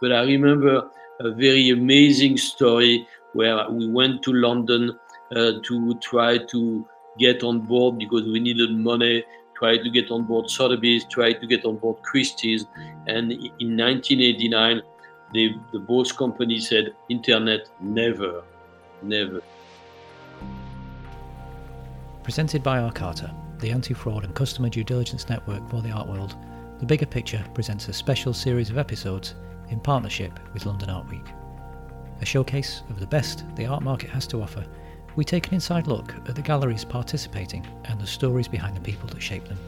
But I remember a very amazing story where we went to London uh, to try to get on board because we needed money, try to get on board Sotheby's, try to get on board Christie's. And in 1989, the, the both companies said, Internet, never, never. Presented by Arcarta, the anti fraud and customer due diligence network for the art world, The Bigger Picture presents a special series of episodes in partnership with London Art Week. A showcase of the best the art market has to offer, we take an inside look at the galleries participating and the stories behind the people that shape them.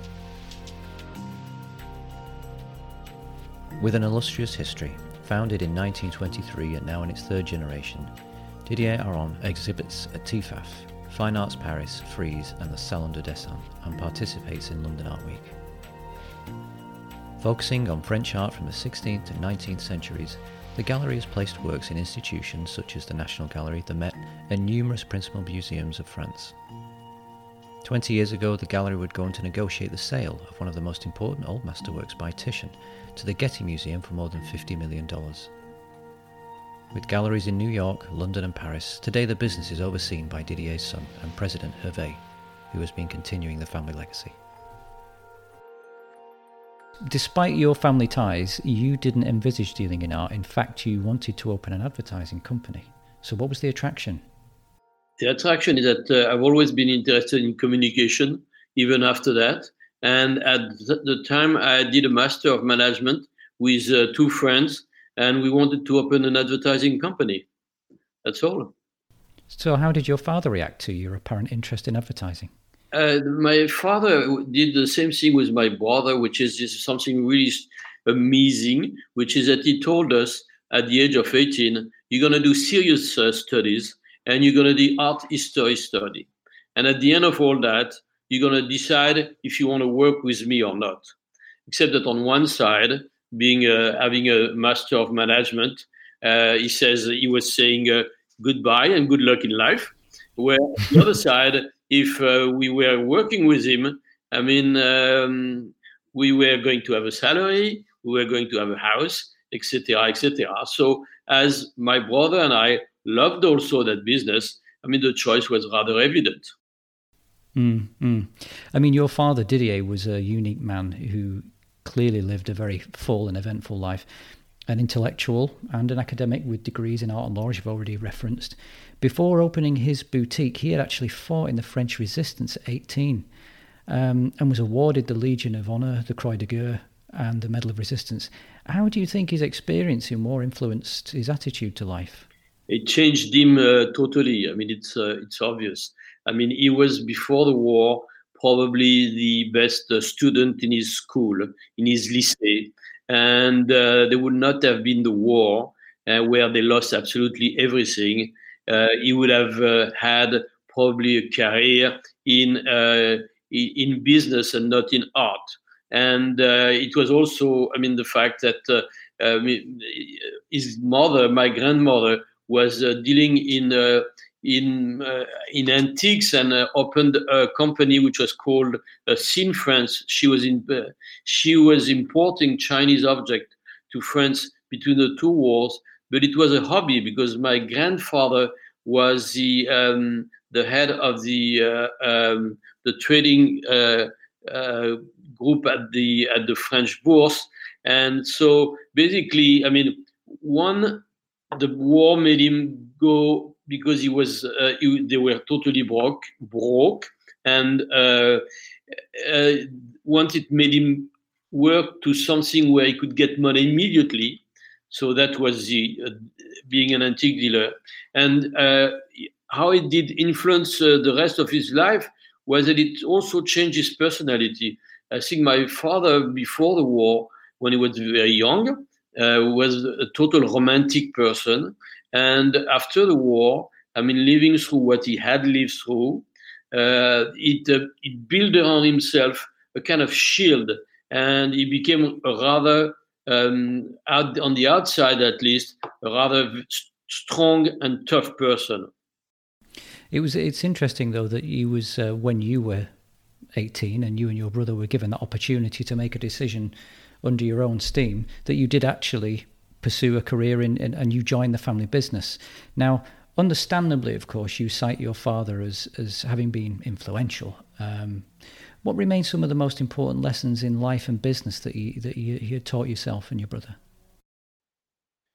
With an illustrious history, founded in 1923 and now in its third generation, Didier Aaron exhibits at TEFAF, Fine Arts Paris, Frieze, and the Salon du Dessin, and participates in London Art Week. Focusing on French art from the 16th to 19th centuries, the gallery has placed works in institutions such as the National Gallery, the Met, and numerous principal museums of France. Twenty years ago, the gallery would go on to negotiate the sale of one of the most important old masterworks by Titian to the Getty Museum for more than $50 million. With galleries in New York, London, and Paris, today the business is overseen by Didier's son and President Hervé, who has been continuing the family legacy. Despite your family ties, you didn't envisage dealing in art. In fact, you wanted to open an advertising company. So, what was the attraction? The attraction is that uh, I've always been interested in communication, even after that. And at the time, I did a Master of Management with uh, two friends, and we wanted to open an advertising company. That's all. So, how did your father react to your apparent interest in advertising? Uh, my father did the same thing with my brother, which is something really amazing, which is that he told us at the age of 18, you're going to do serious uh, studies and you're going to do art history study. And at the end of all that, you're going to decide if you want to work with me or not. Except that on one side, being uh, having a master of management, uh, he says he was saying uh, goodbye and good luck in life. Where the other side, if uh, we were working with him, I mean, um, we were going to have a salary, we were going to have a house, etc., etc. So, as my brother and I loved also that business, I mean, the choice was rather evident. Mm, mm. I mean, your father, Didier, was a unique man who clearly lived a very full and eventful life. An intellectual and an academic with degrees in art and law, as you've already referenced. Before opening his boutique, he had actually fought in the French resistance at 18 um, and was awarded the Legion of Honor, the Croix de Guerre, and the Medal of Resistance. How do you think his experience in war influenced his attitude to life? It changed him uh, totally. I mean, it's uh, it's obvious. I mean, he was before the war probably the best uh, student in his school, in his lycée, and uh, there would not have been the war uh, where they lost absolutely everything he would have uh, had probably a career in uh, in business and not in art. And it was also, I mean, the fact that his mother, my grandmother, was dealing in in uh, in antiques and uh, opened a company which was called uh, Sin France. She was in she was importing Chinese objects to France between the two wars, but it was a hobby because my grandfather was the um, the head of the uh, um, the trading uh, uh, group at the at the French Bourse, and so basically, I mean, one the war made him go because he was uh, he, they were totally broke broke, and uh, uh, once it made him work to something where he could get money immediately so that was the uh, being an antique dealer, and uh, how it did influence uh, the rest of his life was that it also changed his personality. I think my father, before the war, when he was very young, was a total romantic person, and after the war, I mean, living through what he had lived through, uh, it uh, it built around himself a kind of shield, and he became a rather um, out, on the outside at least, a rather strong and tough person. It was. It's interesting though that you was uh, when you were eighteen and you and your brother were given the opportunity to make a decision under your own steam that you did actually pursue a career in, in, and you joined the family business. Now, understandably, of course, you cite your father as as having been influential. Um, what remain some of the most important lessons in life and business that you that you, you taught yourself and your brother?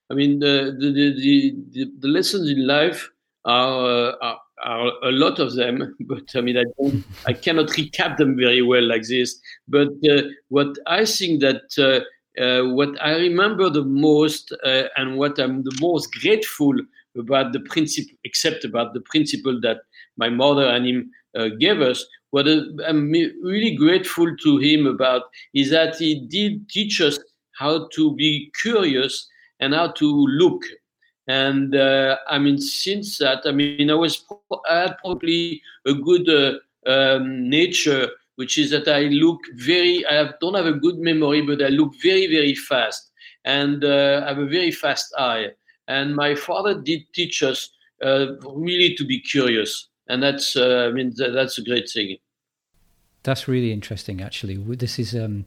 I mean, the the the, the, the lessons in life are, uh, are, are a lot of them, but I mean, I don't, I cannot recap them very well like this. But uh, what I think that uh, uh what I remember the most uh, and what I'm the most grateful about the principle, except about the principle that my mother and him uh, gave us, what I'm really grateful to him about is that he did teach us how to be curious and how to look. And uh, I mean, since that, I mean, I was I had probably a good uh, um, nature, which is that I look very. I have, don't have a good memory, but I look very, very fast, and uh, I have a very fast eye. And my father did teach us uh, really to be curious, and that's uh, I mean that's a great thing. That's really interesting, actually. This is um,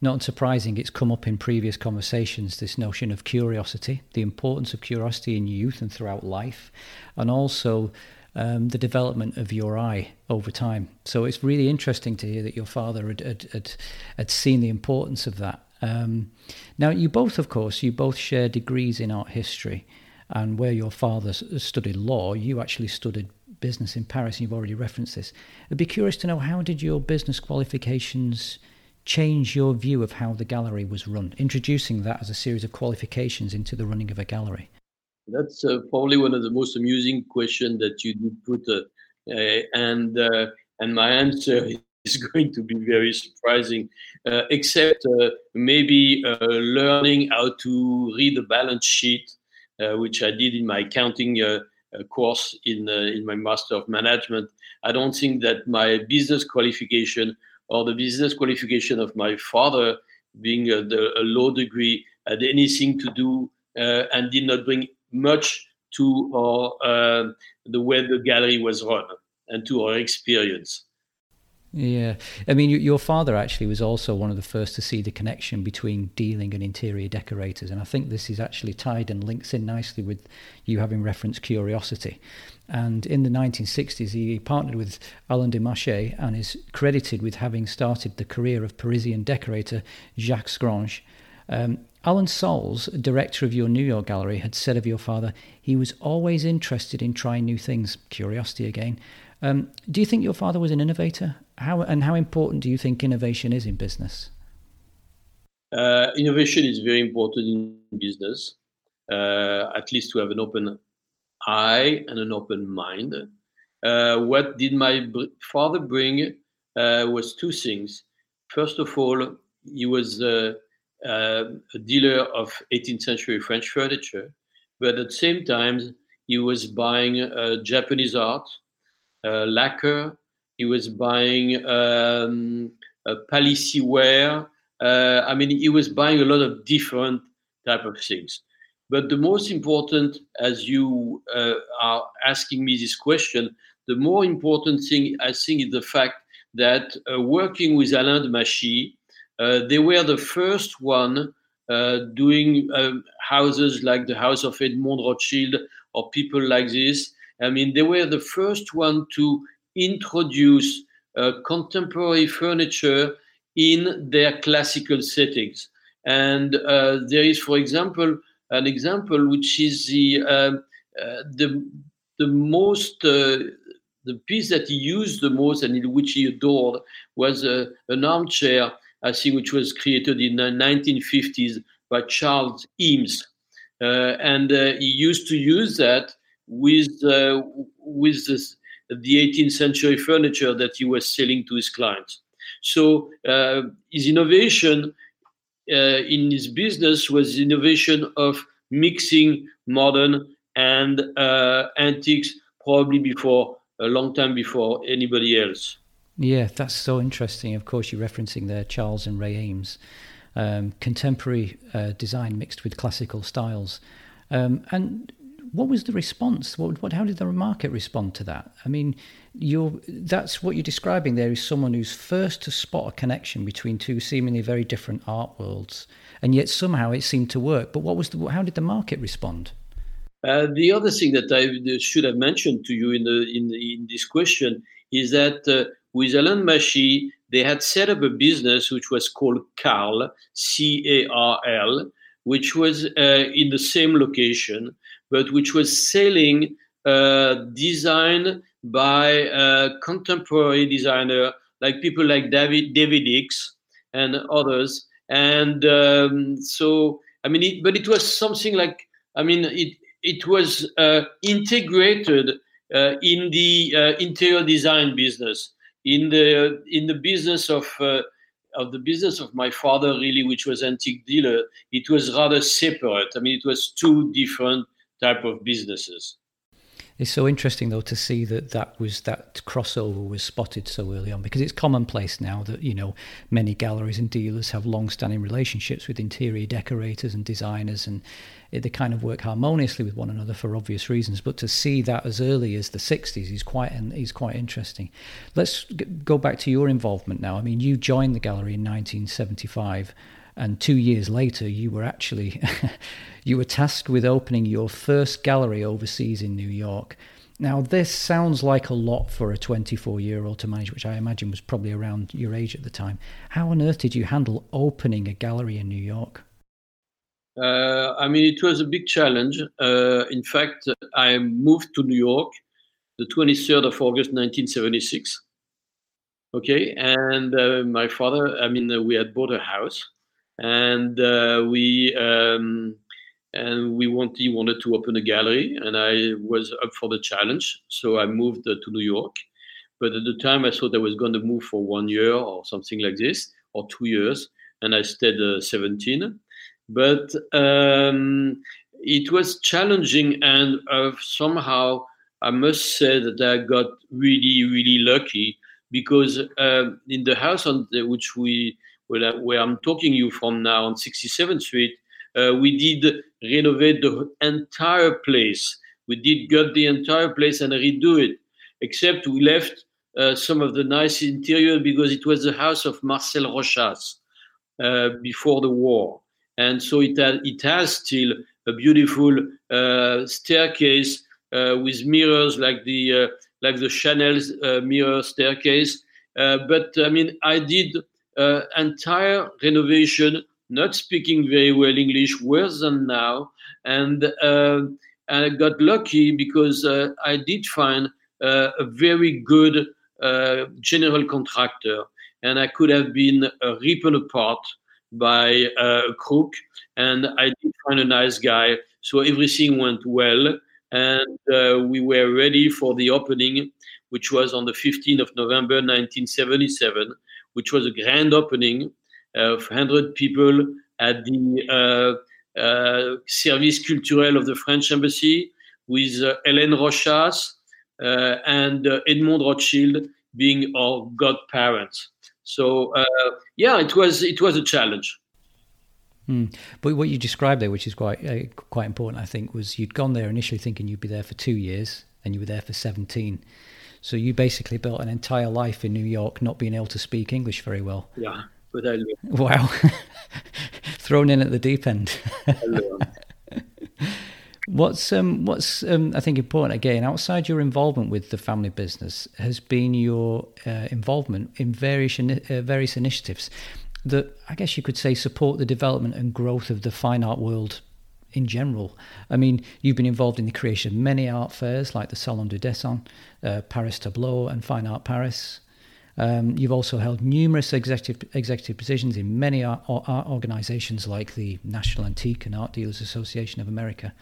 not surprising. It's come up in previous conversations. This notion of curiosity, the importance of curiosity in youth and throughout life, and also um, the development of your eye over time. So it's really interesting to hear that your father had had, had, had seen the importance of that. Um, now, you both, of course, you both share degrees in art history, and where your father studied law, you actually studied business in Paris. and You've already referenced this. I'd be curious to know how did your business qualifications change your view of how the gallery was run, introducing that as a series of qualifications into the running of a gallery? That's uh, probably one of the most amusing questions that you did put, uh, uh, and uh, and my answer is going to be very surprising, uh, except uh, maybe learning how to read a balance sheet, which I did in my accounting course in in my Master of Management. I don't think that my business qualification or the business qualification of my father, being a, the, a law degree, had anything to do uh, and did not bring much to our, uh, the way the gallery was run and to our experience. Yeah, I mean, your father actually was also one of the first to see the connection between dealing and interior decorators, and I think this is actually tied and links in nicely with you having referenced curiosity. And in the 1960s, he partnered with Alain Demachy and is credited with having started the career of Parisian decorator Jacques Grange. Um, Alan Salz, director of your New York gallery, had said of your father, he was always interested in trying new things, curiosity again. Um, do you think your father was an innovator? How and how important do you think innovation is in business? Uh, innovation is very important in business. Uh, at least to have an open eye and an open mind. Uh, what did my father bring uh, was two things. First of all, he was uh, uh, a dealer of 18th century French furniture, but at the same time, he was buying Japanese art, lacquer, he was buying um, Palissy ware. Uh, I mean, he was buying a lot of different type of things. But the most important, as you uh, are asking me this question, the more important thing I think is the fact that uh, working with Alain Demachy, uh, they were the first one uh, doing um, houses like the House of Edmond Rothschild or people like this. I mean, they were the first one to introduce uh, contemporary furniture in their classical settings. And uh, there is, for example, an example which is the um, uh, the the most uh, the piece that he used the most and which he adored was uh, an armchair, I think, which was created in the 1950s by Charles Eames, uh, and he used to use that with with this the 18th century furniture that he was selling to his clients. So uh, his innovation uh, in his business was innovation of mixing modern and uh, antiques, probably before a long time before anybody else. Yeah, that's so interesting. Of course, you're referencing there Charles and Ray Eames, um, contemporary uh, design mixed with classical styles. Um, and what was the response? What, what, how did the market respond to that? I mean, you're, that's what you're describing there is someone who's first to spot a connection between two seemingly very different art worlds, and yet somehow it seemed to work. But what was the, how did the market respond? Uh, the other thing that I should have mentioned to you in the in, the, in this question is that uh, with Alan Machy, they had set up a business which was called Carl, C A R L, which was uh, in the same location, but which was selling uh, design by a contemporary designer like people like David David Hicks and others. And um, so, I mean, it, but it was something like, I mean, it it was uh, integrated uh, in the uh, interior design business, in the in the business of uh, of the business of my father, really, which was antique dealer. It was rather separate. I mean, it was two different type of businesses. It's so interesting though to see that that was that crossover was spotted so early on because it's commonplace now that you know many galleries and dealers have long-standing relationships with interior decorators and designers and they kind of work harmoniously with one another for obvious reasons. But to see that as early as the 60s is quite is quite interesting. Let's go back to your involvement now. I mean, you joined the gallery in 1975 and two years later you were actually you were tasked with opening your first gallery overseas in New York. Now, this sounds like a lot for a 24 year old to manage, which I imagine was probably around your age at the time. How on earth did you handle opening a gallery in New York? Uh, I mean, it was a big challenge. Uh, in fact, I moved to New York the 23rd of August 1976. Okay, and uh, my father, I mean, we had bought a house and uh, we um, and we wanted he wanted to open a gallery, and I was up for the challenge, so I moved uh, to New York. But at the time, I thought I was going to move for one year or something like this, or two years, and I stayed uh, 17. But um, it was challenging, and uh, somehow I must say that I got really, really lucky because uh, in the house on the, which we where, where I'm talking you from now on 67th Street, uh, we did renovate the entire place. We did gut the entire place and redo it, except we left uh, some of the nice interior because it was the house of Marcel Rochas uh, before the war. And so it, had, it has still a beautiful uh, staircase uh, with mirrors like the, uh, like the Chanel mirror staircase. but I mean, I did uh, entire renovation, not speaking very well English, worse than now. And uh, I got lucky because uh, I did find uh, a very good uh, general contractor, and I could have been uh, ripped apart by a crook. And I did find a nice guy, so everything went well, and we were ready for the opening, which was on the 15th of November 1977 which was a grand opening of 100 people at the uh, uh, Service Culturel of the French Embassy with uh, Hélène Rochas uh, and uh, Edmond Rothschild being our godparents. So uh, yeah, it was it was a challenge. Mm. But what you described there, which is quite uh, quite important, I think, was you'd gone there initially thinking you'd be there for two years, and you were there for seventeen. So you basically built an entire life in New York, not being able to speak English very well. Yeah, without wow, thrown in at the deep end. what's um, what's um, I think important again outside your involvement with the family business has been your uh, involvement in various uh, various initiatives that I guess you could say support the development and growth of the fine art world in general. I mean, you've been involved in the creation of many art fairs like the Salon du Dessin, uh, Paris Tableau, and Fine Art Paris. Um, you've also held numerous executive executive positions in many art, art organisations like the National Antique and Art Dealers Association of America.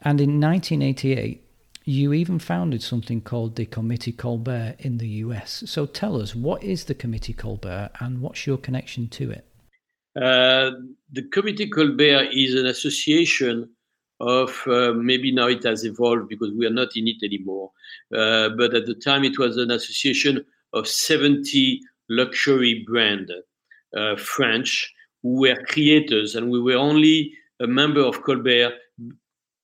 And in 1988, you even founded something called the Committee Colbert in the US. So tell us, what is the Committee Colbert and what's your connection to it? Uh, the Committee Colbert is an association of uh, maybe now it has evolved because we are not in it anymore. Uh, but at the time, it was an association of 70 luxury brand uh, French who were creators, and we were only a member of Colbert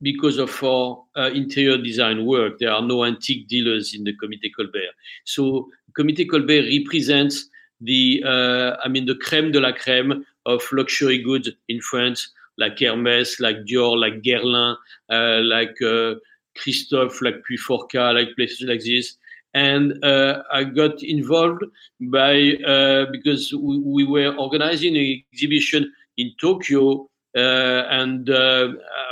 because of our uh, interior design work. There are no antique dealers in the Comité Colbert. So Comité Colbert represents the, uh, I mean, the creme de la creme of luxury goods in France, like Hermès, like Dior, like Guerlain, uh, like uh, Christofle, like Puiforcat, like places like this. And uh, I got involved by uh, because we, we, were organizing an exhibition in Tokyo, and uh,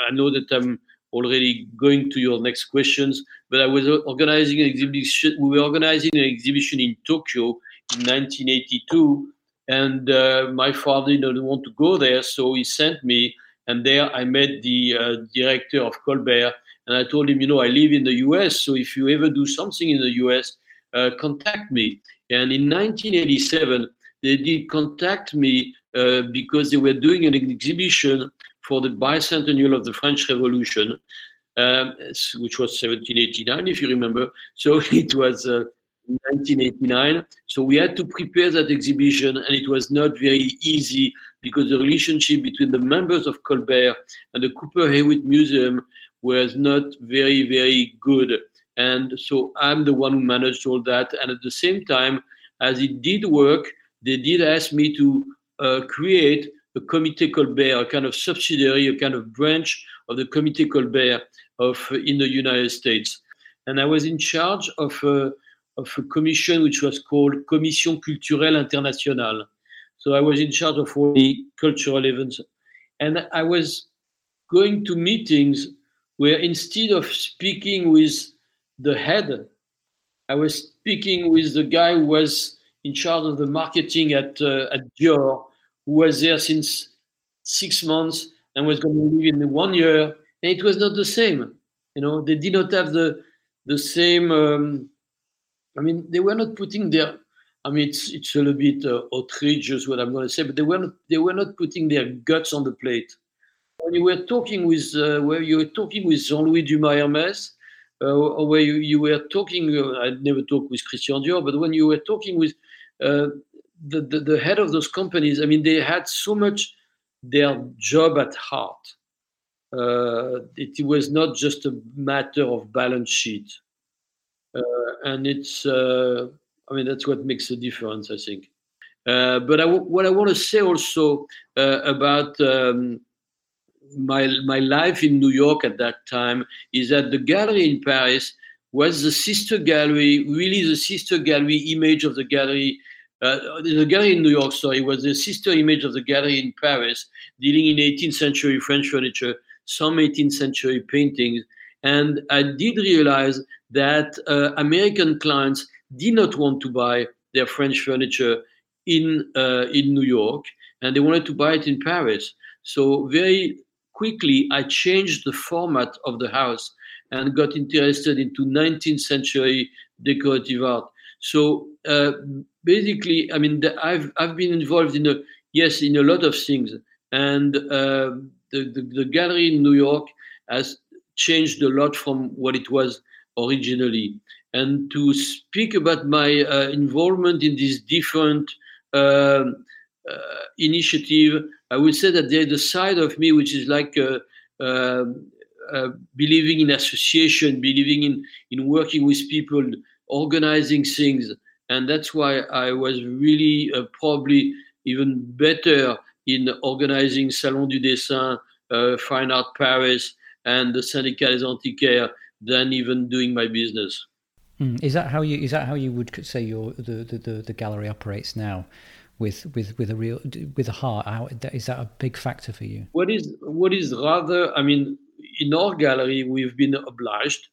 I know that I'm already going to your next questions. But I was organizing an exhibition. We were organizing an exhibition in Tokyo in 1982, and uh, my father didn't want to go there, so he sent me. And there I met the uh, director of Colbert, and I told him, you know, I live in the U.S., so if you ever do something in the U.S., uh, contact me. And in 1987, they did contact me uh, because they were doing an exhibition for the bicentennial of the French Revolution, um, which was 1789, if you remember. So it was uh, 1989. So we had to prepare that exhibition, and it was not very easy because the relationship between the members of Colbert and the Cooper Hewitt Museum was not very, very good. And so I'm the one who managed all that. And at the same time, as it did work, they did ask me to uh, create a Comité Colbert, a kind of subsidiary, a kind of branch of the Comité Colbert of in the United States. And I was in charge of a, of a commission which was called Commission Culturelle Internationale. So I was in charge of all the cultural events. And I was going to meetings where instead of speaking with the head, I was speaking with the guy who was in charge of the marketing at, uh, at Dior, who was there since six months and was going to leave in one year. And it was not the same. You know, they did not have the, the same, um, I mean, they were not putting their, I mean, it's, it's a little bit uh, outrageous what I'm going to say, but they were not, they were not putting their guts on the plate when you were talking with uh, where you were talking with Jean-Louis Dumas Hermès, uh, where you, you were talking, uh, I never talked with Christian Dior, but when you were talking with uh, the, the, the head of those companies, I mean, they had so much their job at heart. Uh, it, was not just a matter of balance sheet, uh, and it's. I mean, that's what makes a difference, I think. but I, what I want to say also about um, my my life in New York at that time is that the gallery in Paris was the sister gallery, really the sister gallery image of the gallery. Uh, the gallery in New York, sorry, was the sister image of the gallery in Paris, dealing in 18th century French furniture, some 18th century paintings. And I did realize that uh, American clients did not want to buy their French furniture in uh, in New York, and they wanted to buy it in Paris. So very quickly I changed the format of the house and got interested into 19th century decorative art. So uh, basically, I mean, the, I've I've been involved in a yes in a lot of things, and uh, the, the, the gallery in New York has changed a lot from what it was originally. And to speak about my uh, involvement in these different uh, uh, initiative, I would say that there's a side of me which is like uh, uh, uh, believing in association, believing in in working with people, organizing things, and that's why I was really uh, probably even better in organizing Salon du Dessin, uh, Fine Art Paris, and the Syndicat des Antiquaires than even doing my business. Mm. Is that how you is that how you would say your the, the, the gallery operates now? with with with a real with a heart how, is that a big factor for you what is what is rather i mean in our gallery we've been obliged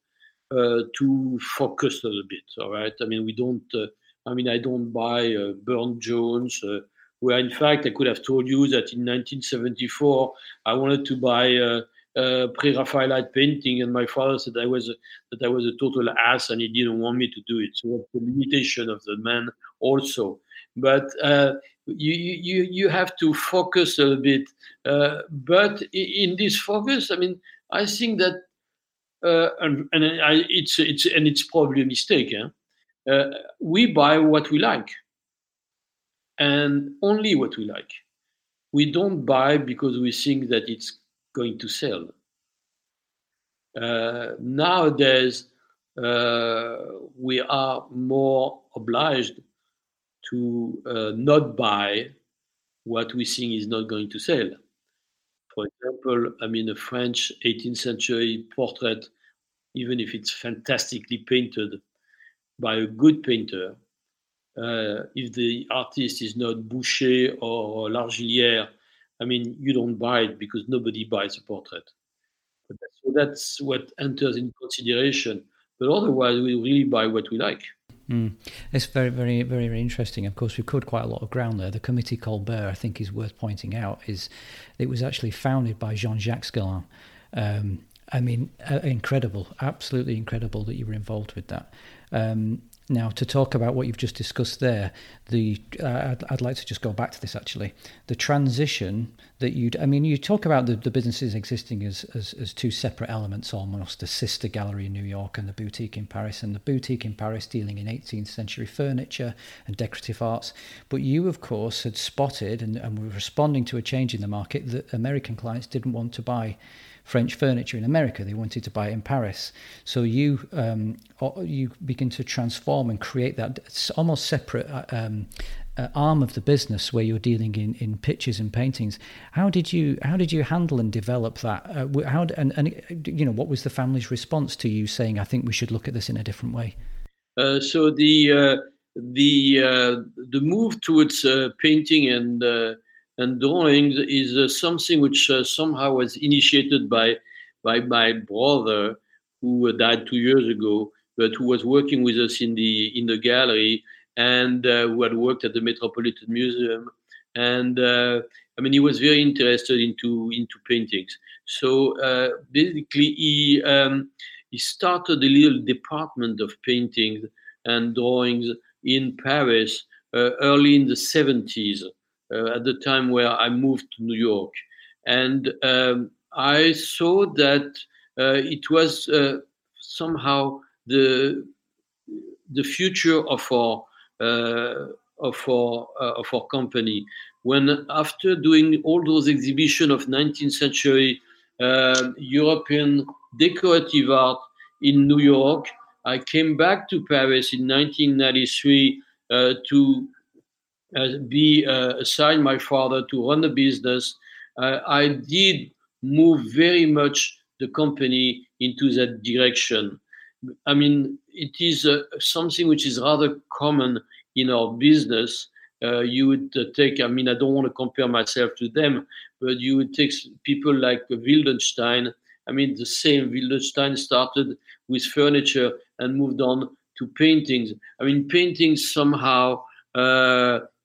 to focus a little bit all right i mean we don't uh, i mean i don't buy uh, burne jones uh, where in fact i could have told you that in 1974 i wanted to buy uh, uh, pre-Raphaelite painting, and my father said I was a, that I was a total ass, and he didn't want me to do it. So that's the limitation of the man also but uh, you, you you have to focus a little bit. Uh, but in this focus, I mean, I think that, uh, and, and I, it's it's and it's probably a mistake. Uh, we buy what we like, and only what we like. We don't buy because we think that it's going to sell. Uh, nowadays, uh, we are more obliged to uh, not buy what we think is not going to sell. For example, I mean, a French 18th century portrait, even if it's fantastically painted by a good painter, uh, if the artist is not Boucher or Largillière, I mean, you don't buy it because nobody buys a portrait. so that's what enters in consideration. But otherwise, we really buy what we like. Mm. It's very, very, very, very interesting. Of course, we've covered quite a lot of ground there. The Committee Colbert, I think, is worth pointing out, is it was actually founded by Jean-Jacques Guerlain. Um, I mean, uh, incredible, absolutely incredible that you were involved with that. Um, now, to talk about what you've just discussed there, the uh, I'd, I'd, like to just go back to this actually. The transition that you'd, I mean, you talk about the, the businesses existing as, as, as two separate elements almost the sister gallery in New York and the boutique in Paris, and the boutique in Paris dealing in 18th century furniture and decorative arts. But you, of course, had spotted and, and were responding to a change in the market that American clients didn't want to buy French furniture in America. They wanted to buy it in Paris. So you um, you begin to transform and create that almost separate uh, um, uh, arm of the business where you're dealing in, in pictures and paintings. How did you how did you handle and develop that? Uh, how and, and you know what was the family's response to you saying I think we should look at this in a different way? Uh, so the uh, the uh, the move towards painting and and drawing is uh, something which uh, somehow was initiated by by my brother who uh, died two years ago but who was working with us in the in the gallery and uh, who had worked at the metropolitan museum. And uh, i mean he was very interested into into paintings. So uh, basically he um, he started a little department of paintings and drawings in paris early in the 70s uh, at the time where I moved to New York. And um, I saw that uh, it was uh, somehow the the future of our of our of our company. When after doing all those exhibitions of 19th century uh, European decorative art in New York. I came back to Paris in 1993 uh, to uh, be uh, assigned my father to run the business, uh, I did move very much the company into that direction. I mean, it is uh, something which is rather common in our business. Uh, you would uh, take, I mean, I don't want to compare myself to them, but you would take people like Wildenstein. I mean, the same Wildenstein started with furniture and moved on to paintings. I mean, paintings somehow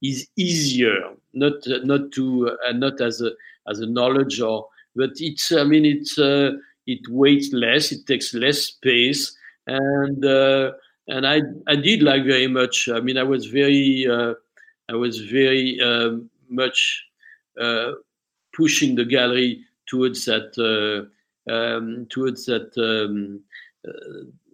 is easier, not not to uh, not as a as a knowledge or, but it's I mean it's uh, it weighs less, it takes less space, and uh, and I I did like very much. I mean I was very uh, I was very um, much uh, pushing the gallery towards that uh, um, towards that. Um,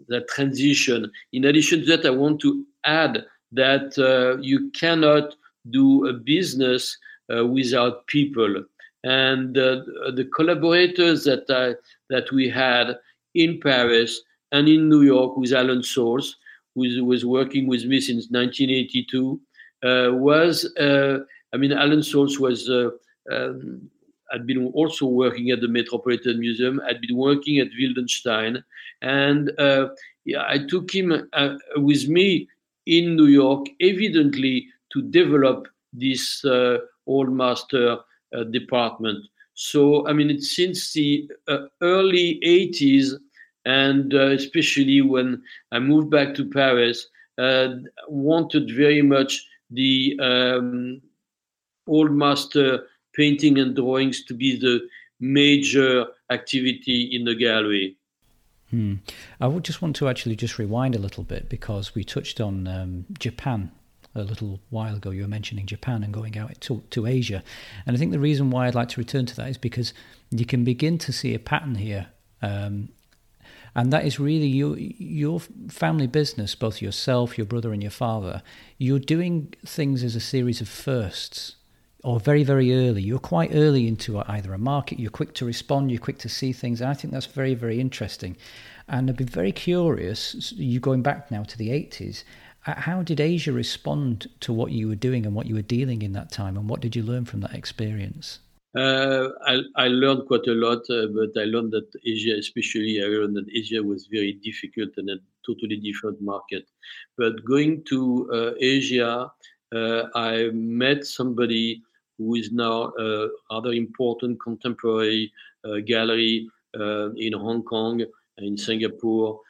that transition. In addition to that, I want to add that uh, you cannot do a business uh, without people. And uh, the collaborators that I, that we had in Paris and in New York with Alan Salz, who was working with me since 1982, uh, was I mean Alan Salz was um, had been also working at the Metropolitan Museum, had been working at Wildenstein, and uh, yeah, I took him uh, with me in New York, evidently to develop this uh, old master uh, department. So, I mean, it's since the uh, early 80s, and uh, especially when I moved back to Paris, uh, wanted very much the um, old master painting and drawings to be the major activity in the gallery. Hmm. I would just want to actually just rewind a little bit because we touched on um, Japan a little while ago. You were mentioning Japan and going out to, to Asia. And I think the reason why I'd like to return to that is because you can begin to see a pattern here. Um, and that is really your your family business, both yourself, your brother, and your father. You're doing things as a series of firsts or very, very early. You're quite early into either a market, you're quick to respond, you're quick to see things. And I think that's very, very interesting. And I'd be very curious, you going back now to the 80s, uh, how did Asia respond to what you were doing and what you were dealing in that time? And what did you learn from that experience? Uh, I, I, learned quite a lot, uh, but I learned that Asia, especially, I learned that Asia was very difficult and a totally different market. But going to uh, Asia, uh, I met somebody who is now a rather important contemporary uh, gallery uh, in Hong Kong, in Singapore,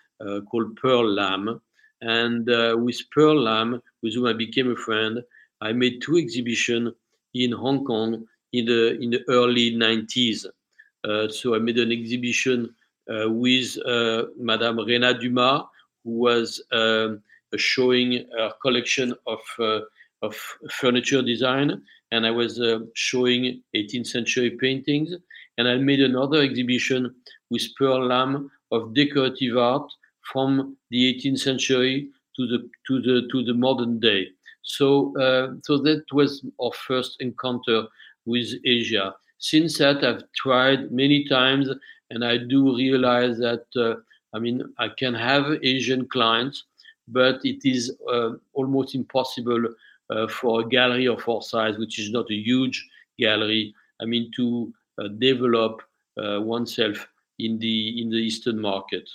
called Pearl Lam. And with Pearl Lam, with whom I became a friend, I made two exhibitions in Hong Kong in the in the early 90s. Uh, so I made an exhibition uh, with uh, Madame Rena Dumas, who was um, showing a collection of of furniture design, and I was showing 18th century paintings. And I made another exhibition with Pearl Lam of decorative art from the 18th century to the to the to the modern day. So uh, so that was our first encounter with Asia. Since that, I've tried many times, and I do realize that uh, I mean I can have Asian clients, but it is uh, almost impossible uh, for a gallery of our size, which is not a huge gallery. I mean to uh, develop uh, oneself in the in the Eastern market.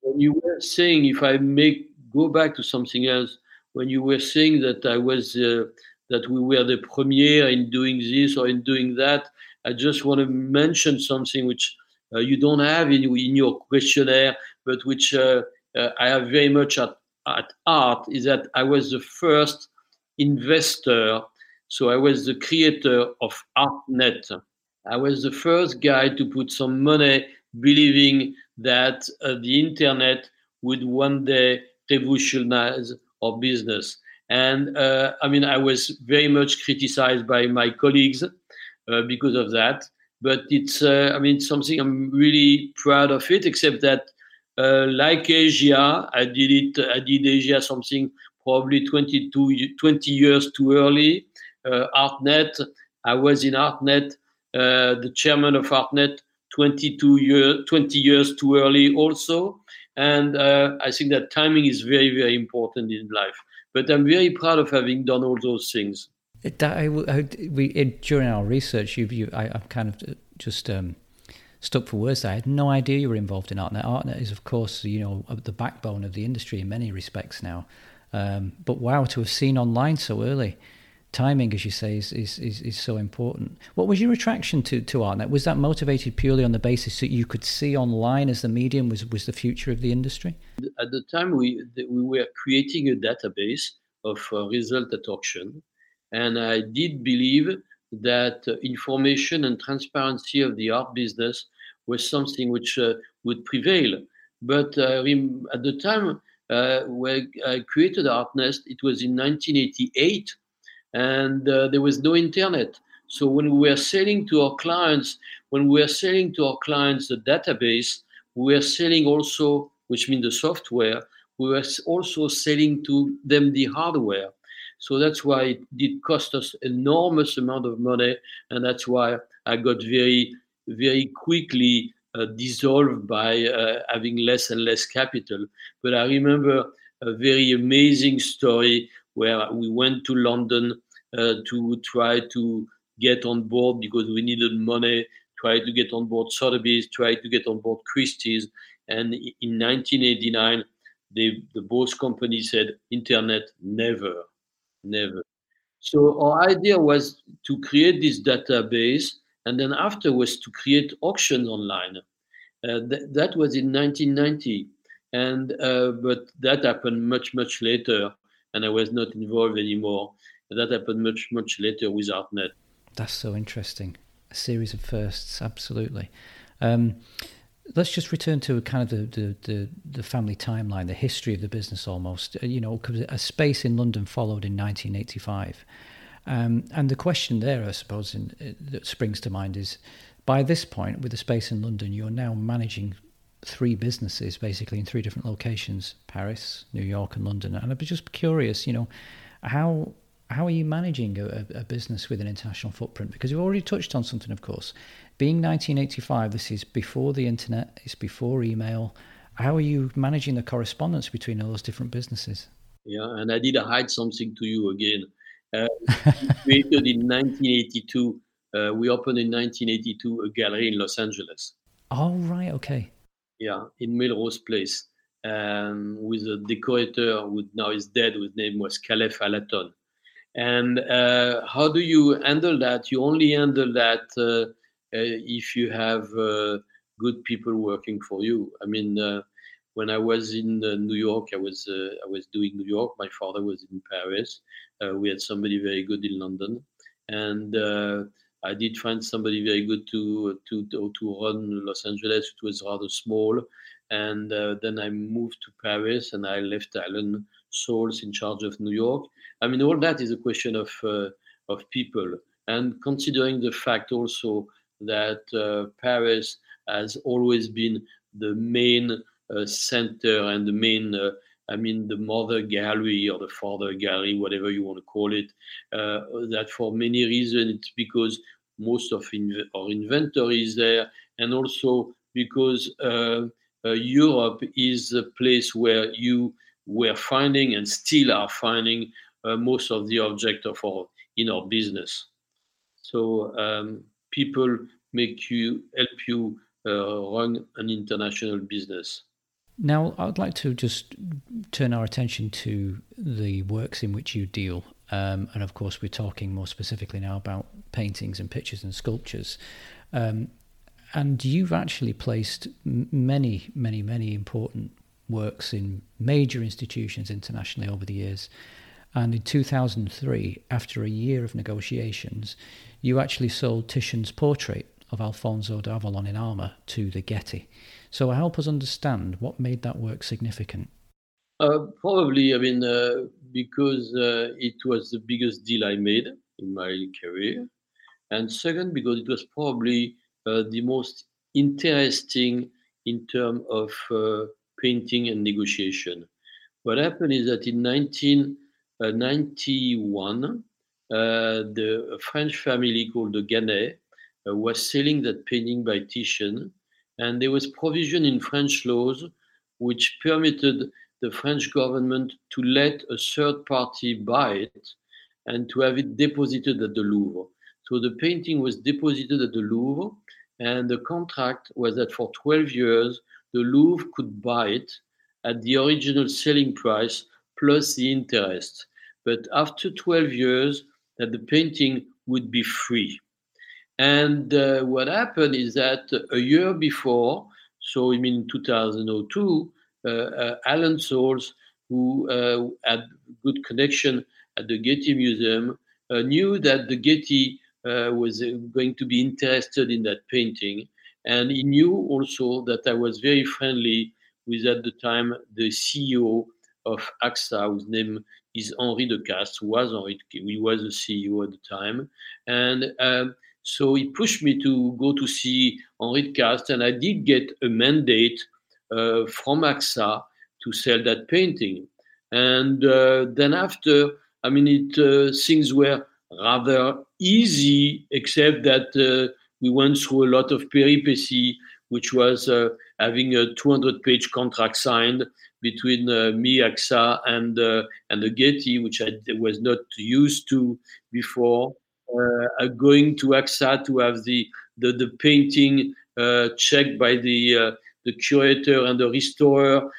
When you were saying, if I may go back to something else, when you were saying that I was uh, that we were the premier in doing this or in doing that. I just want to mention something which uh, you don't have in, in your questionnaire, but which uh, uh, I have very much at, at art is that I was the first investor. So I was the creator of ArtNet. I was the first guy to put some money believing that uh, the internet would one day revolutionize our business. And uh, I mean, I was very much criticized by my colleagues uh, because of that. But it's, uh, I mean, something I'm really proud of it, except that, uh, like Asia, I did it, I did Asia something probably 22, 20 years too early. Uh, ArtNet, I was in ArtNet, uh, the chairman of ArtNet 22 years, 20 years too early also. And I think that timing is very, very important in life. But I'm very proud of having done all those things. I, I, we, during our research, you, you I, am kind of just um, stuck for words. I had no idea you were involved in ArtNet. ArtNet is, of course, you know, the backbone of the industry in many respects now. Um, but wow, to have seen online so early timing, as you say, is, is, is, is, so important. What was your attraction to, to ArtNet? Was that motivated purely on the basis that you could see online as the medium was, was the future of the industry? At the time, we, we were creating a database of uh, result at auction. And I did believe that uh, information and transparency of the art business was something which uh, would prevail. But uh, at the time uh, when I created ArtNet, it was in 1988 and uh, there was no internet. So when we were selling to our clients, when we were selling to our clients the database, we were selling also, which means the software, we were also selling to them the hardware. So that's why it did cost us enormous amount of money, and that's why I got very, very quickly uh, dissolved by uh, having less and less capital. But I remember a very amazing story where we went to London uh, to try to get on board because we needed money, try to get on board Sotheby's, try to get on board Christie's. And in 1989, they, the both companies said, Internet, never, never. So our idea was to create this database and then afterwards to create auctions online. Uh, th- that was in 1990. And uh, but that happened much much later, and I was not involved anymore. That happened much much later with ArtNet. That's so interesting. A series of firsts, absolutely. Um, let's just return to kind of the, the, the, family timeline, the history of the business almost. Uh, you know, because a space in London followed in 1985. Um, and the question there, I suppose, in, uh, that springs to mind is by this point, with the space in London, you're now managing three businesses basically in three different locations Paris, New York, and London. And be just curious, you know, how how are you managing a, a, business with an international footprint? Because you've already touched on something, of course. Being 1985, this is before the internet, it's before email. How are you managing the correspondence between all those different businesses? Yeah, and I did hide something to you again. Uh, created in 1982. Uh, we opened in 1982 a gallery in Los Angeles. Oh, right, okay. Yeah, in Melrose Place. Um, with a decorator who now is dead, whose name was Caleb Alaton. And uh, how do you handle that? You only handle that uh, uh if you have uh, good people working for you. I mean, uh, when I was in New York, I was I was doing New York. My father was in Paris. we had somebody very good in London, and I did find somebody very good to to to run Los Angeles. It was rather small, and uh, then I moved to Paris, and I left Alan Salz in charge of New York. I mean, all that is a question of uh, of people, and considering the fact also that uh, Paris has always been the main uh, center and the main uh, I mean, the mother gallery or the father gallery, whatever you want to call it, uh, that for many reasons, it's because most of inv- our inventory is there, and also because uh, uh, Europe is a place where you were finding and still are finding uh, most of the object of our in our business. So um, people make you help you uh, run an international business. Now, I'd like to just turn our attention to the works in which you deal. Um, and of course, we're talking more specifically now about paintings and pictures and sculptures. Um, and you've actually placed many, many, many important works in major institutions internationally over the years. And in 2003, after a year of negotiations, you actually sold Titian's portrait of Alfonso d'Avalos in armour to the Getty. So help us understand what made that work significant. Uh, probably, I mean, uh, because uh, it was the biggest deal I made in my career. And second, because it was probably uh, the most interesting in terms of uh, painting and negotiation. What happened is that in 1991, uh, the French family called the Ganay was selling that painting by Titian and there was provision in French laws which permitted the French government to let a third party buy it and to have it deposited at the Louvre. So the painting was deposited at the Louvre, and the contract was that for 12 years, the Louvre could buy it at the original selling price plus the interest. But after 12 years, that the painting would be free. And uh, what happened is that a year before, so I mean 2002, uh, uh, Alan Salz, who uh, had good connection at the Getty Museum, uh, knew that the Getty uh, was going to be interested in that painting. And he knew also that I was very friendly with, at the time, the CEO of AXA, whose name is Henri de Decastres, was Henri, he was the CEO at the time. And um, so he pushed me to go to see Henri de Castries, and I did get a mandate uh, from AXA to sell that painting. And uh, then after, I mean, it uh, things were rather easy, except that uh, we went through a lot of peripecy, which was uh, having a 200-page contract signed between uh, me, AXA, and and the Getty, which I was not used to before uh, going to AXA to have the the, the painting uh, checked by the uh, the curator and the restorer,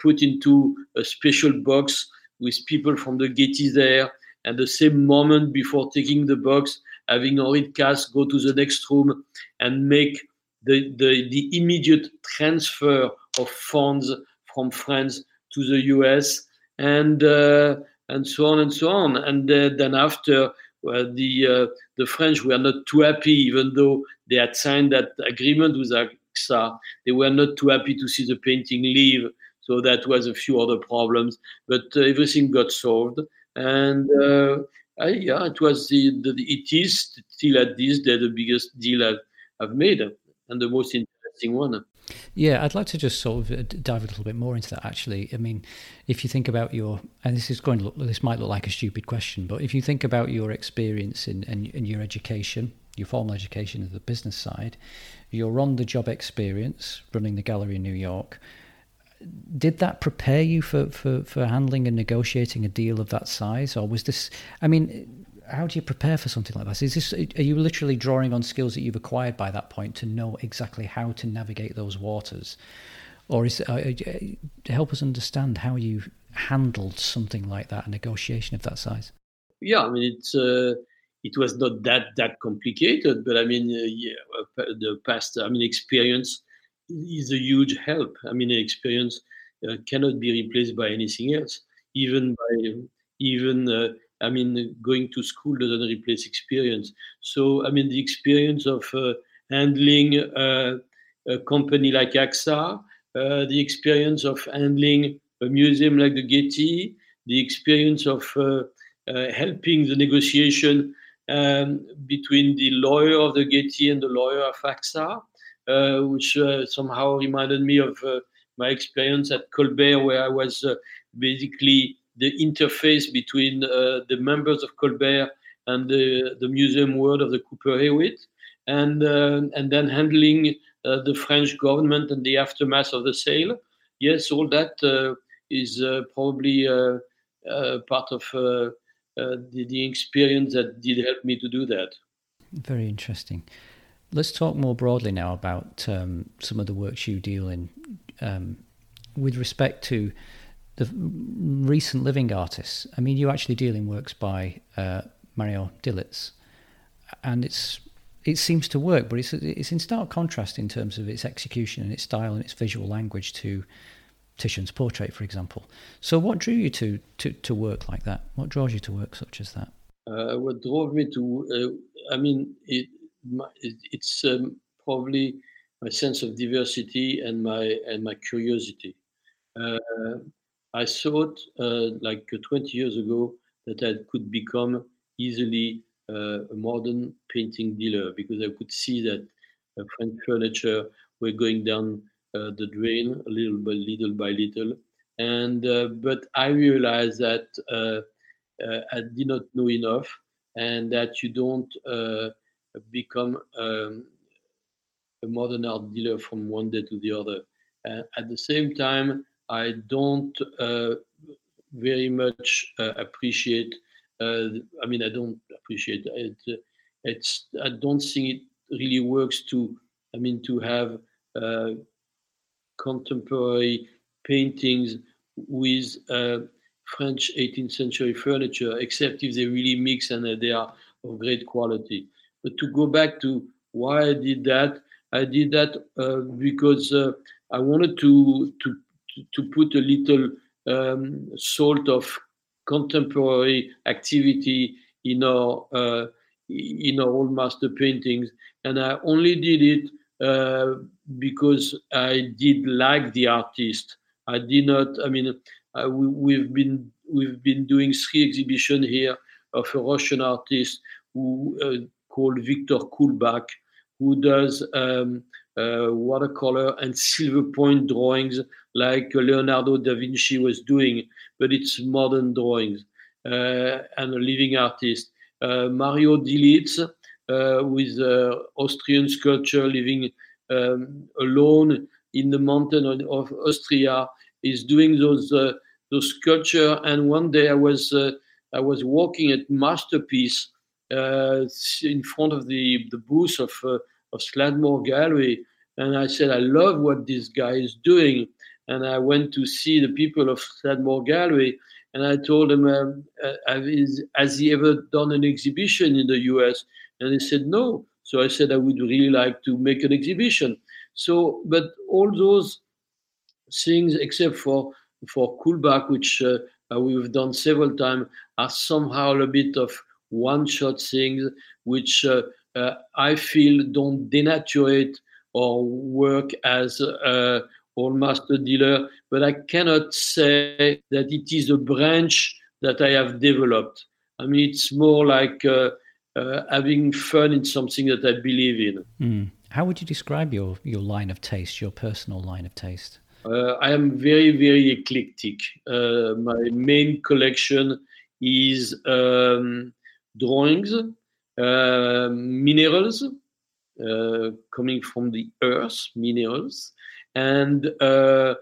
put into a special box with people from the Getty there. And the same moment before taking the box, having Henri de Castries go to the next room and make the, the, the immediate transfer of funds from France to the US and uh, and so on and so on. And uh, then after the uh, the French were not too happy, even though they had signed that agreement with AXA. They were not too happy to see the painting leave. So that was a few other problems, but uh, everything got solved. And uh, I, yeah, it was the, the, it is still at this day the biggest deal I've, I've made and the most interesting one. Yeah, I'd like to just sort of uh, dive a little bit more into that. Actually, I mean, if you think about your, and this is going to look, this might look like a stupid question, but if you think about your experience in, in, in your education, your formal education of the business side, your on-the-job experience running the gallery in New York, did that prepare you for, for, for handling and negotiating a deal of that size, or was this? I mean, how do you prepare for something like this? Is this are you literally drawing on skills that you've acquired by that point to know exactly how to navigate those waters, or is uh, uh help us understand how you handled something like that, a negotiation of that size? Yeah, I mean it's. Uh, it was not that that complicated, but I mean, uh, yeah, uh, the past, I mean, experience is a huge help. I mean, experience uh, cannot be replaced by anything else. Even by even I mean, going to school doesn't replace experience. So, I mean, the experience of uh, handling uh, a company like AXA, uh, the experience of handling a museum like the Getty, the experience of uh, uh, helping the negotiation um, between the lawyer of the Getty and the lawyer of AXA, uh, which somehow reminded me of my experience at Colbert, where I was basically the interface between uh, the members of Colbert and the, the museum world of the Cooper Hewitt, and uh, and then handling uh, the French government and the aftermath of the sale. Yes, all that uh, is uh, probably uh, part of the, the experience that did help me to do that. Very interesting. Let's talk more broadly now about um, some of the works you deal in um, with respect to the recent living artists. I mean, you actually deal in works by uh, Mario Dilitz, and it's it seems to work, but it's it's in stark contrast in terms of its execution and its style and its visual language to Titian's portrait, for example. So, what drew you to to, to work like that? What draws you to work such as that? Uh, what drove me to, uh, I mean, it, my, it it's um, probably my sense of diversity and my and my curiosity. Uh, I thought uh, like 20 years ago that I could become easily uh, a modern painting dealer because I could see that uh, French furniture were going down uh, the drain little by little by little. And uh, but I realized that uh, I did not know enough, and that you don't become um, a modern art dealer from one day to the other. at the same time, I don't uh, very much uh, appreciate. Uh, I mean, I don't appreciate it. It's I don't think it really works to. I mean, to have contemporary paintings with French 18th century furniture, except if they really mix and they are of great quality. But to go back to why I did that, I did that uh, because uh, I wanted to to to put a little um, sort of contemporary activity in our uh, in our old master paintings, and I only did it uh, because I did like the artist. I did not. I mean, uh, we, have been we've been doing three exhibitions here of a Russian artist who uh, called Victor Kulbak, who does um, watercolor and silver point drawings like Leonardo da Vinci was doing, but it's modern drawings uh, and a living artist. Uh, Mario Dilitz, uh, with Austrian sculpture living um, alone in the mountain of Austria, is doing those uh, those sculpture. And one day I was uh, I was walking at Masterpiece in front of the the booth of of Sladmore Gallery, and I said I love what this guy is doing and I went to see the people of Sladmore Gallery, and I told them, um, uh, "Has he ever done an exhibition in the U.S.?" And they said, "No." So I said, "I would really like to make an exhibition." So, but all those things, except for for Kulbak, which uh, uh, we've done several times, are somehow a bit of one-shot things, which uh I feel don't denaturate or work as uh, old master dealer, but I cannot say that it is a branch that I have developed. I mean, it's more like uh, uh, having fun in something that I believe in. Mm. How would you describe your, your line of taste, your personal line of taste? Uh, I am very, very eclectic. Uh, my main collection is um, drawings, uh, minerals uh, coming from the earth, minerals, and uh,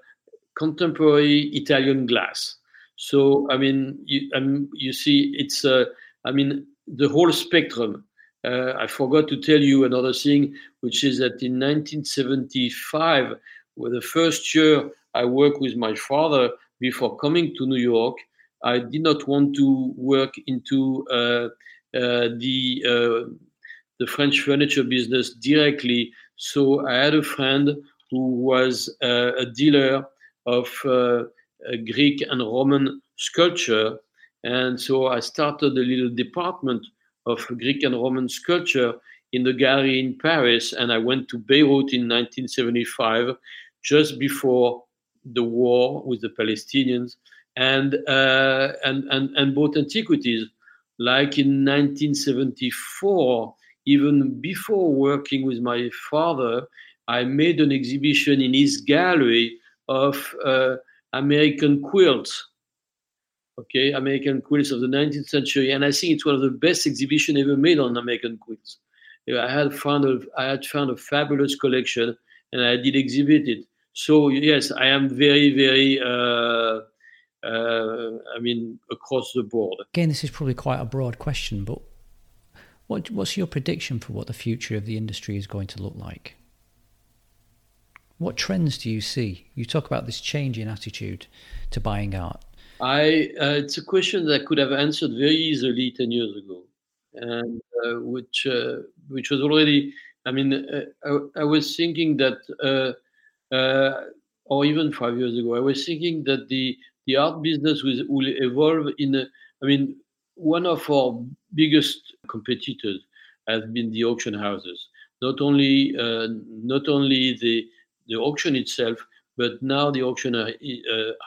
contemporary Italian glass. So, I mean, you, um, you see, it's, uh, I mean, the whole spectrum. Uh, I forgot to tell you another thing, which is that in 1975, where the first year I worked with my father before coming to New York, I did not want to work into uh, uh, the uh, the French furniture business directly. So I had a friend who was uh, a dealer of uh, Greek and Roman sculpture, and so I started a little department of Greek and Roman sculpture in the gallery in Paris, and I went to Beirut in 1975, just before the war with the Palestinians, and uh, and, and and bought antiquities. Like in 1974, even before working with my father, I made an exhibition in his gallery of uh, American quilts okay, American quilts of the 19th century, and I think it's one of the best exhibition ever made on American quilts. I had found a, I had found a fabulous collection, and I did exhibit it. So yes, I am very, very. Uh, uh, I mean, across the board. Again, this is probably quite a broad question, but what, what's your prediction for what the future of the industry is going to look like? What trends do you see? You talk about this change in attitude to buying art. I uh, it's a question that I could have answered very easily ten years ago, and uh, which uh, which was already. I mean, uh, I, I, was thinking that, uh, uh, or even five years ago, I was thinking that the the art business will, will evolve in. A, I mean, one of our biggest competitors has been the auction houses. Not only not only the the auction itself, but now the auction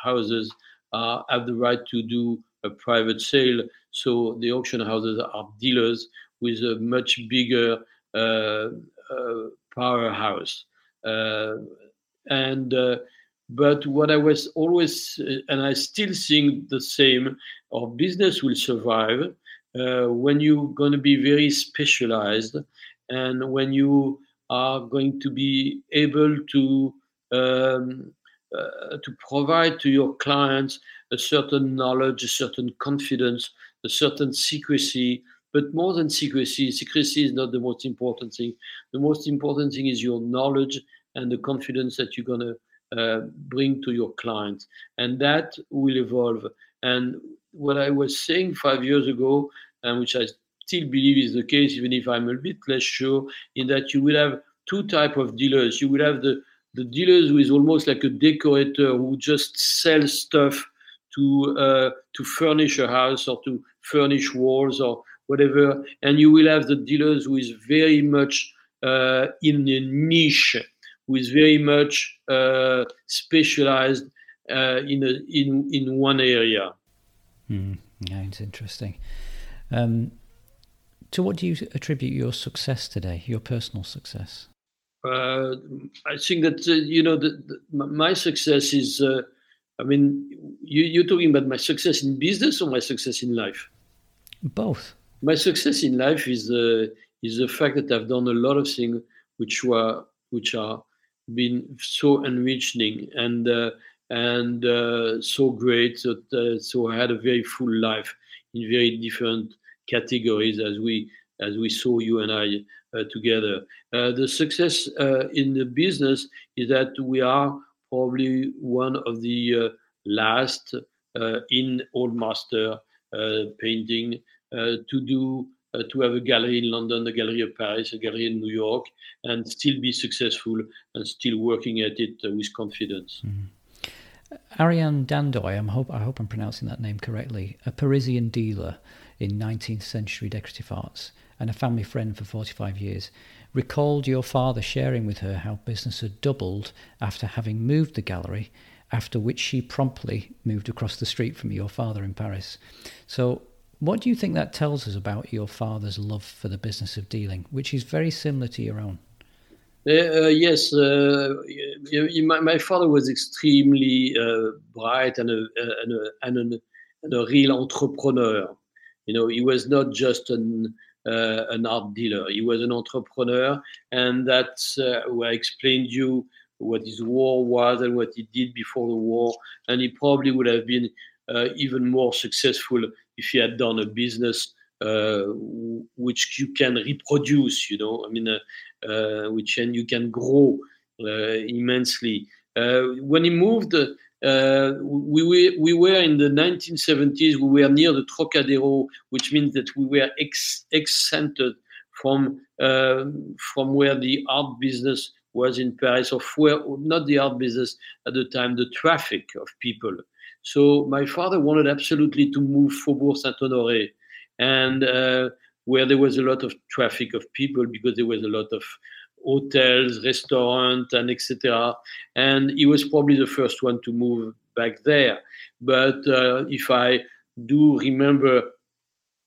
houses uh, have the right to do a private sale. So the auction houses are dealers with a much bigger uh, uh, powerhouse. Uh, and uh, but what I was always, uh, and I still think the same, our business will survive when you're going to be very specialized and when you are going to be able to um, uh, to provide to your clients a certain knowledge, a certain confidence, a certain secrecy. But more than secrecy, secrecy is not the most important thing. The most important thing is your knowledge and the confidence that you're going to uh, bring to your clients. And that will evolve. And what I was saying five years ago, and which I still believe is the case, even if I'm a bit less sure, in that you will have two type of dealers. You will have the the dealers who is almost like a decorator who just sells stuff to uh, to furnish a house or to furnish walls or whatever, and you will have the dealers who is very much uh, in a niche, who is very much uh, specialized uh, in a, in in one area. Mm, yeah, it's interesting. Um, to what do you attribute your success today, your personal success? uh, I think that uh, you know the, the, my success is. Uh, I mean, you, you're talking about my success in business or my success in life? Both. My success in life is uh, is the fact that I've done a lot of things which were which are been so enriching and uh, and uh, so great that so I had a very full life in very different categories as we as we saw you and I uh, together. Uh, the success uh, in the business is that we are probably one of the last in old master painting to do uh, to have a gallery in London, a gallery of Paris, a gallery in New York, and still be successful and still working at it uh, with confidence. Mm. Ariane Dandois, I hope, I hope I'm pronouncing that name correctly, a Parisian dealer in 19th century decorative arts, and a family friend for 45 years, recalled your father sharing with her how business had doubled after having moved the gallery, after which she promptly moved across the street from your father in Paris. So, what do you think that tells us about your father's love for the business of dealing, which is very similar to your own? Uh, yes, uh, my, my, father was extremely uh, bright and a, and, a, and, a, and a real entrepreneur. You know, he was not just an uh, an art dealer. He was an entrepreneur, and that's uh, where I explained you what his war was and what he did before the war. And he probably would have been uh, even more successful if he had done a business uh, which you can reproduce. You know, I mean, uh, uh, which and you can grow immensely. when he moved uh, we, were, we were in the 1970s, we were near the Trocadero, which means that we were ex- excentered from, uh, from where the art business was in Paris, or where, not the art business at the time, the traffic of people. So my father wanted absolutely to move Faubourg Saint-Honoré, and uh, where there was a lot of traffic of people because there was a lot of hotels, restaurants, and etc. And he was probably the first one to move back there. But uh, if I do remember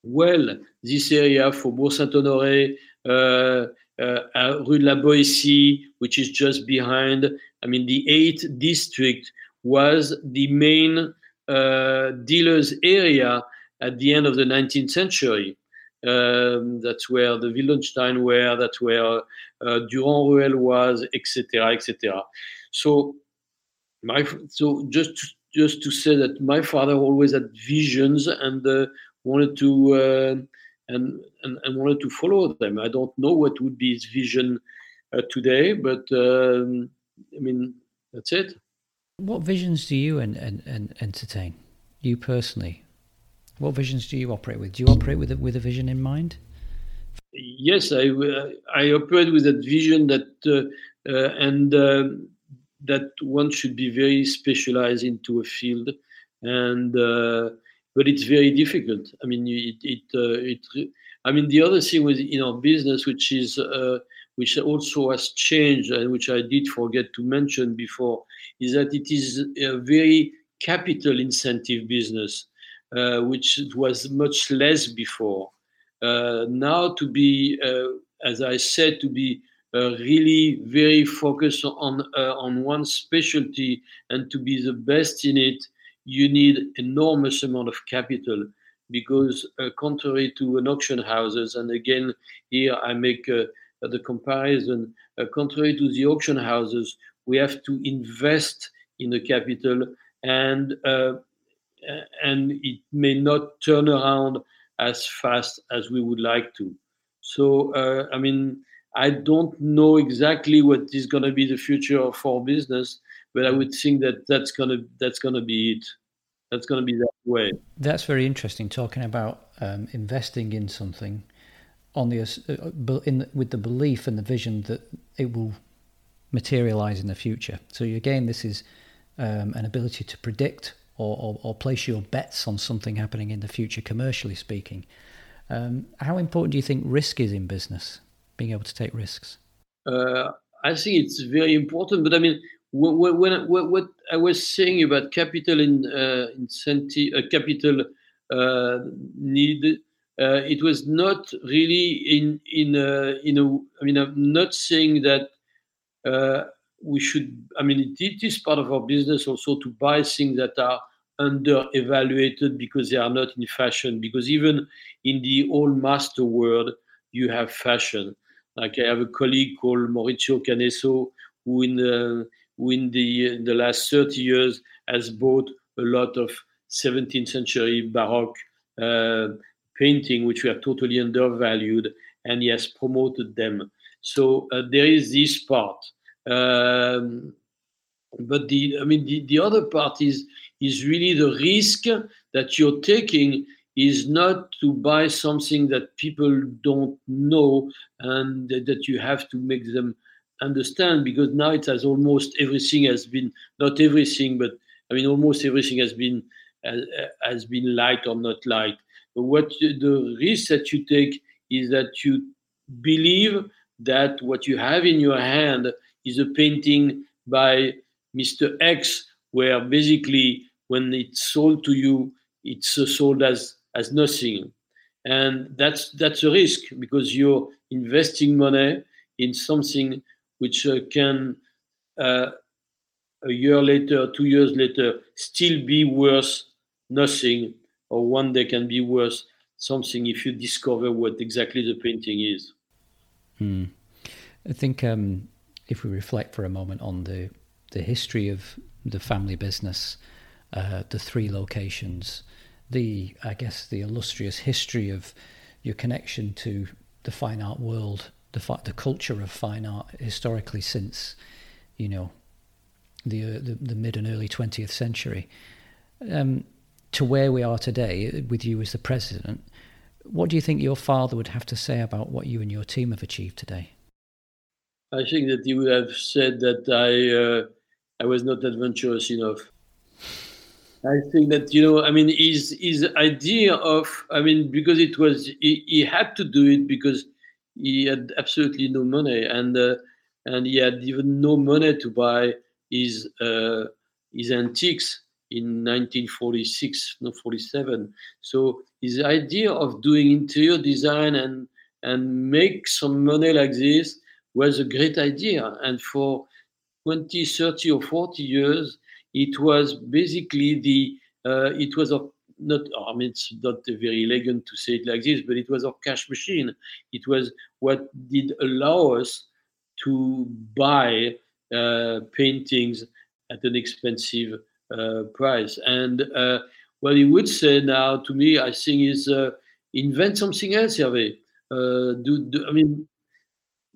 well, this area, Faubourg Saint-Honoré, uh, uh, Rue de la Boétie, which is just behind, I mean, the 8th district was the main uh, dealers area at the end of the 19th century. Um, that's where the Wildenstein were, that's where uh, Durand Ruel was, etc., etc. So, my so just to, just to say that my father always had visions and uh, wanted to uh, and, and, and wanted to follow them. I don't know what would be his vision uh, today, but um, I mean that's it. What visions do you and, and, and entertain? You personally, what visions do you operate with? Do you operate with a, with a vision in mind? Yes, I, I operate with that vision that uh, uh, and uh, that one should be very specialized into a field, and uh, but it's very difficult. I mean, it it, uh, it I mean, the other thing with in our business, which is uh, which also has changed and which I did forget to mention before, is that it is a very capital incentive business uh, which was much less before. Uh, now to be, uh, as I said, to be really very focused on on one specialty and to be the best in it, you need enormous amount of capital because uh, contrary to an auction houses and again here i make uh, the comparison uh, contrary to the auction houses we have to invest in the capital and and it may not turn around as fast as we would like to. So, uh, I mean, I don't know exactly what is going to be the future of our business, but I would think that that's going to that's going to be it. That's going to be that way. That's very interesting. Talking about um, investing in something on the uh, in with the belief and the vision that it will materialize in the future. So again, this is um, an ability to predict or, or, or, place your bets on something happening in the future, commercially speaking. Um, how important do you think risk is in business, being able to take risks? Uh, I think it's very important, but I mean, when, when, when what I was saying about capital in uh, incentive, uh, capital uh, need, uh, it was not really in in uh, in a. I mean, I'm not saying that we should, I mean, it, it is part of our business also to buy things that are under evaluated because they are not in fashion. Because even in the old master world, you have fashion. Like I have a colleague called Maurizio Canesso, who in the, who in the, in the last 30 years has bought a lot of 17th century Baroque uh, painting, which we are totally undervalued, and he has promoted them. So uh, there is this part. Um, but the I mean the, the other part is is really the risk that you're taking is not to buy something that people don't know and that you have to make them understand because now it has almost everything has been not everything but I mean almost everything has been has been light or not light. But what the risk that you take is that you believe that what you have in your hand is a painting by Mr. X, where basically when it's sold to you, it's sold as as nothing, and that's that's a risk because you're investing money in something which uh, can uh, a year later, two years later, still be worth nothing, or one day can be worth something if you discover what exactly the painting is. Hmm. I think um, if we reflect for a moment on the the history of the family business, uh, the three locations, the I guess the illustrious history of your connection to the fine art world, the the culture of fine art historically since, you know, the uh, the, the mid and early twentieth century, um, to where we are today with you as the president. What do you think your father would have to say about what you and your team have achieved today? I think that he would have said that I uh, I was not adventurous enough. I think that you know, I mean, his his idea of, I mean, because it was he, he had to do it because he had absolutely no money, and uh, and he had even no money to buy his uh, his antiques in 1946, no 47. So his idea of doing interior design and and make some money like this was a great idea, and for 20, 30, or 40 years it was basically the uh, it was a not I mean it's not very elegant to say it like this, but it was our cash machine. It was what did allow us to buy uh, paintings at an expensive uh, price. And uh, what he would say now to me, I think, is uh, invent something else, Hervé. Uh, do, do, I mean,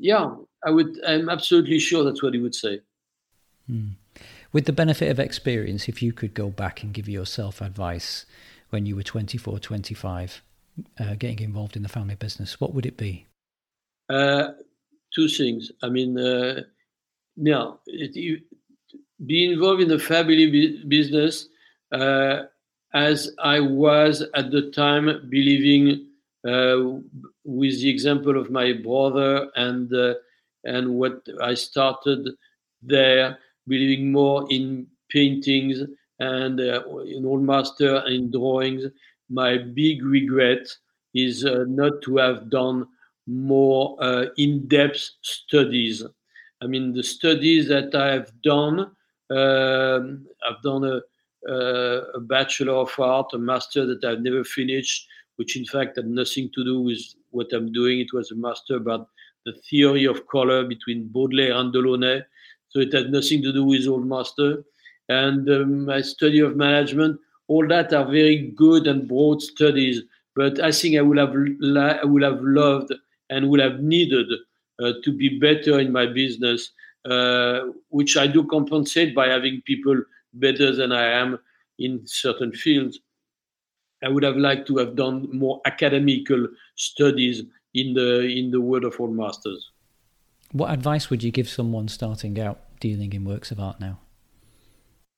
yeah, I would. I'm absolutely sure that's what he would say. Hmm with the benefit of experience, if you could go back and give yourself advice when you were 24, 25, uh, getting involved in the family business, what would it be? Uh, two things. I mean, uh, now, it, you, be involved in the family business uh, as I was at the time believing uh, with the example of my brother and uh, and what I started there believing more in paintings and uh, in old master and in drawings. My big regret is uh, not to have done more uh, in-depth studies. I mean, the studies that I have done, um, I've done a, a, bachelor of art, a master that I've never finished, which in fact had nothing to do with what I'm doing. It was a master about the theory of color between Baudelaire and Delaunay, so it had nothing to do with Old Master. And um, my study of management, all that are very good and broad studies. But I think I would have, I would have loved and would have needed uh, to be better in my business, uh, which I do compensate by having people better than I am in certain fields. I would have liked to have done more academical studies in the in the world of old masters. What advice would you give someone starting out dealing in works of art now?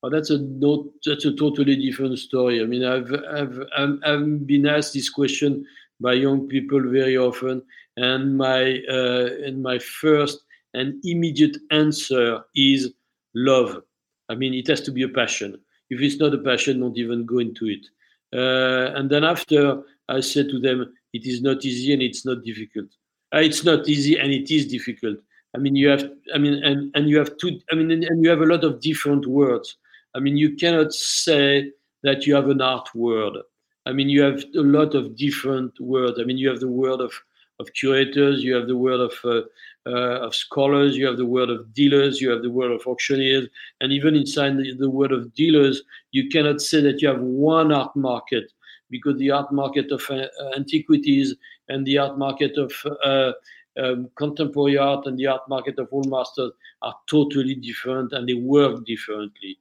Oh, that's a not, that's a totally different story. I mean, I've, I've I've been asked this question by young people very often, and my uh, and my first and immediate answer is love. I mean, it has to be a passion. If it's not a passion, don't even go into it. Uh, and then after, I said to them, it is not easy and it's not difficult. Uh, it's not easy and it is difficult. I mean, you have, I mean, and, and you have two, I mean, and, and you have a lot of different words. I mean, you cannot say that you have an art word. I mean, you have a lot of different words. I mean, you have the word of, of curators, you have the word of, uh, of scholars, you have the world of dealers, you have the world of auctioneers, and even inside the, the word of dealers, you cannot say that you have one art market because the art market of uh, antiquities and the art market of uh, um, contemporary art and the art market of old masters are totally different and they work differently.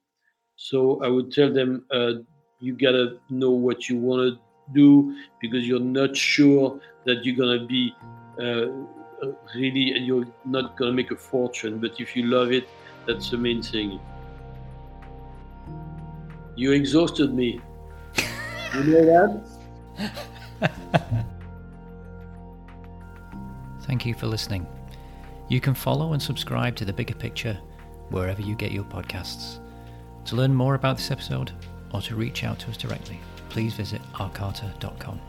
So I would tell them uh, you gotta know what you want to do because you're not sure that you're gonna be uh, really you're not gonna make a fortune. But if you love it, that's the main thing. You exhausted me. You know that? Thank you for listening. You can follow and subscribe to The Bigger Picture wherever you get your podcasts. To learn more about this episode or to reach out to us directly, please visit arcarta.com.